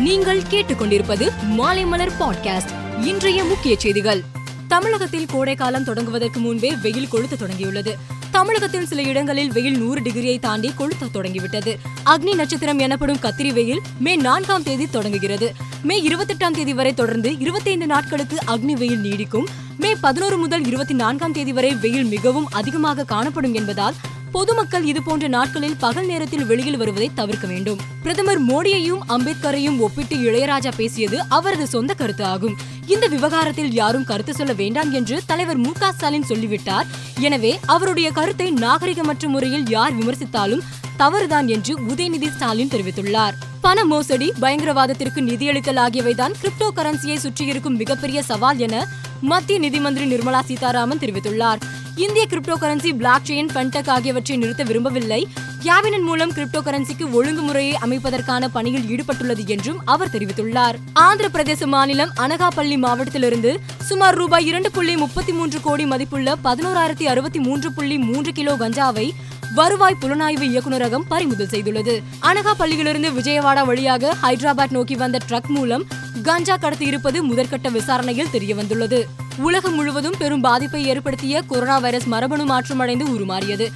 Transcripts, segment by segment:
நீங்கள் கேட்டுக்கொண்டிருப்பது மாலைமலர் பாட்காஸ்ட். இன்றைய முக்கிய செய்திகள். தமிழகத்தில் கோடைக்காலம் தொடங்குவதற்கு முன்பே வெயில் கொளுத்த தொடங்கியுள்ளது. தமிழகத்தில் சில இடங்களில் வெயில் நூறு டிகிரியை தாண்டி கொளுத்த தொடங்கிவிட்டது. அக்னி நட்சத்திரம் எனப்படும் கத்திரி வெயில் மே நான்காம் தேதி தொடங்குகிறது. மே இருபத்தெட்டாம் தேதி வரை தொடர்ந்து இருபத்தைந்து நாட்களுக்கு அக்னி வெயில் நீடிக்கும். மே பதினோரு முதல் இருபத்தி நான்காம் தேதி வரை வெயில் மிகவும் அதிகமாக காணப்படும் என்பதால் பொதுமக்கள் இதுபோன்ற நாட்களில் பகல் நேரத்தில் வெளியில் வருவதை தவிர்க்க வேண்டும். பிரதமர் மோடியையும் அம்பேத்கரையும் ஒப்பிட்டு இளையராஜா பேசியது அவரது சொந்த கருத்து ஆகும். இந்த விவகாரத்தில் யாரும் கருத்து சொல்ல வேண்டாம் என்று தலைவர் மு க ஸ்டாலின் சொல்லிவிட்டார். எனவே அவருடைய கருத்தை நாகரிகமற்ற முறையில் யார் விமர்சித்தாலும் தவறுதான் என்று உதயநிதி ஸ்டாலின் தெரிவித்துள்ளார். பண மோசடி பயங்கரவாதத்திற்கு நிதியளித்தல் ஆகியவைதான் கிரிப்டோ கரன்சியை சுற்றியிருக்கும் மிகப்பெரிய சவால் என மத்திய நிதி மந்திரி நிர்மலா சீதாராமன் தெரிவித்துள்ளார். இந்திய crypto currency blockchain fintech ஆகியவற்றை நிறுத்த விரும்பவில்லை. கேபினட் மூலம் கிரிப்டோ கரன்சிக்கு ஒழுங்குமுறையை அமைப்பதற்கான பணியில் ஈடுபட்டுள்ளது என்றும் அவர் தெரிவித்துள்ளார். ஆந்திர பிரதேச மாநிலம் அனகாபள்ளி மாவட்டத்திலிருந்து சுமார் ரூபாய் இரண்டு புள்ளி முப்பத்தி மூன்று கோடி மதிப்புள்ள பதினோராயிரத்தி அறுபத்தி மூன்று புள்ளி மூன்று கிலோ கஞ்சாவை வருவாய் புலனாய்வு இயக்குநரகம் பறிமுதல் செய்துள்ளது. அனகாபள்ளியிலிருந்து விஜயவாடா வழியாக ஹைதராபாத் நோக்கி வந்த ட்ரக் மூலம் கஞ்சா கடத்தி இருப்பது முதற்கட்ட விசாரணையில் தெரியவந்துள்ளது. உலகம் முழுவதும் பெரும் பாதிப்பை ஏற்படுத்திய கொரோனா வைரஸ் மரபணு மாற்றமடைந்து உருமாறியது.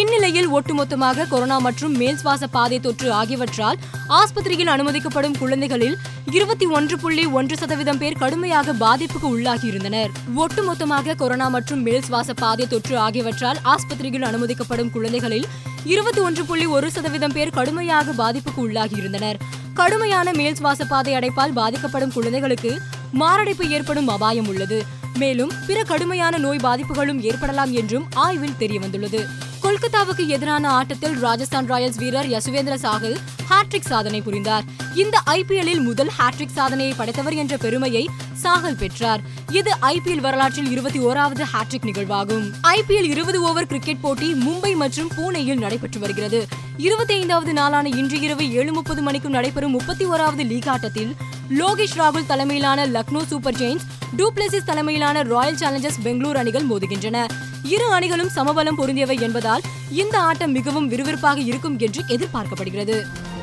இந்நிலையில் ஒட்டுமொத்தமாக கொரோனா மற்றும் மேல் சுவாச பாதை தொற்று ஆகியவற்றால் ஆஸ்பத்திரியில் அனுமதிக்கப்படும் குழந்தைகளில் இருபத்தி ஒன்று புள்ளி ஒன்று சதவீதம் பேர் கடுமையாக பாதிப்புக்கு உள்ளாகியிருந்தனர். ஒட்டுமொத்தமாக கொரோனா மற்றும் மேல் சுவாச பாதை தொற்று ஆகியவற்றால் ஆஸ்பத்திரியில் அனுமதிக்கப்படும் குழந்தைகளில் இருபத்தி ஒன்று புள்ளி ஒரு சதவீதம் பேர் கடுமையாக பாதிப்புக்கு உள்ளாகியிருந்தனர். கடுமையான மேல் சுவாச பாதை அடைப்பால் பாதிக்கப்படும் குழந்தைகளுக்கு மாரடைப்பு ஏற்படும் அபாயம் உள்ளது. மேலும் பிற கடுமையான நோய் பாதிப்புகளும் ஏற்படலாம் என்றும் ஆய்வில் தெரியவந்துள்ளது. கொல்கத்தாவுக்கு எதிரான ஆட்டத்தில் ராஜஸ்தான் ராயல்ஸ் வீரர் யசுவேந்திர சாகல் ஹாட்ரிக் சாதனை புரிந்தார். இந்த ஐபிஎல்லில் முதல் ஹாட்ரிக் சாதனையை படைத்தவர் என்ற பெருமையை சாகல் பெற்றார். இது ஐபிஎல் வரலாற்றில் இருபத்தி ஓராவது ஹாட்ரிக் நிகழ்வாகும். ஐபிஎல் இருபது ஓவர் கிரிக்கெட் போட்டி மும்பை மற்றும் பூனேயில் நடைபெற்று வருகிறது. இருபத்தி ஐந்தாவது நாளான இன்று இரவு ஏழு முப்பது மணிக்கு நடைபெறும் முப்பத்தி ஓராவது லீக் ஆட்டத்தில் லோகேஷ் ராகுல் தலைமையிலான Lucknow super giants du Plessis தலைமையிலான ராயல் சேலஞ்சர்ஸ் பெங்களூரு அணிகள் மோதுகின்றன. இரு அணிகளும் சமபலம் பொருந்தியவை என்பதால் இந்த ஆட்டம் மிகவும் விறுவிறுப்பாக இருக்கும் என்று எதிர்பார்க்கப்படுகிறது.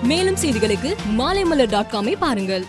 மேலும் செய்திகளுக்கு மாலைமலர் டாட் காமை பாருங்கள்.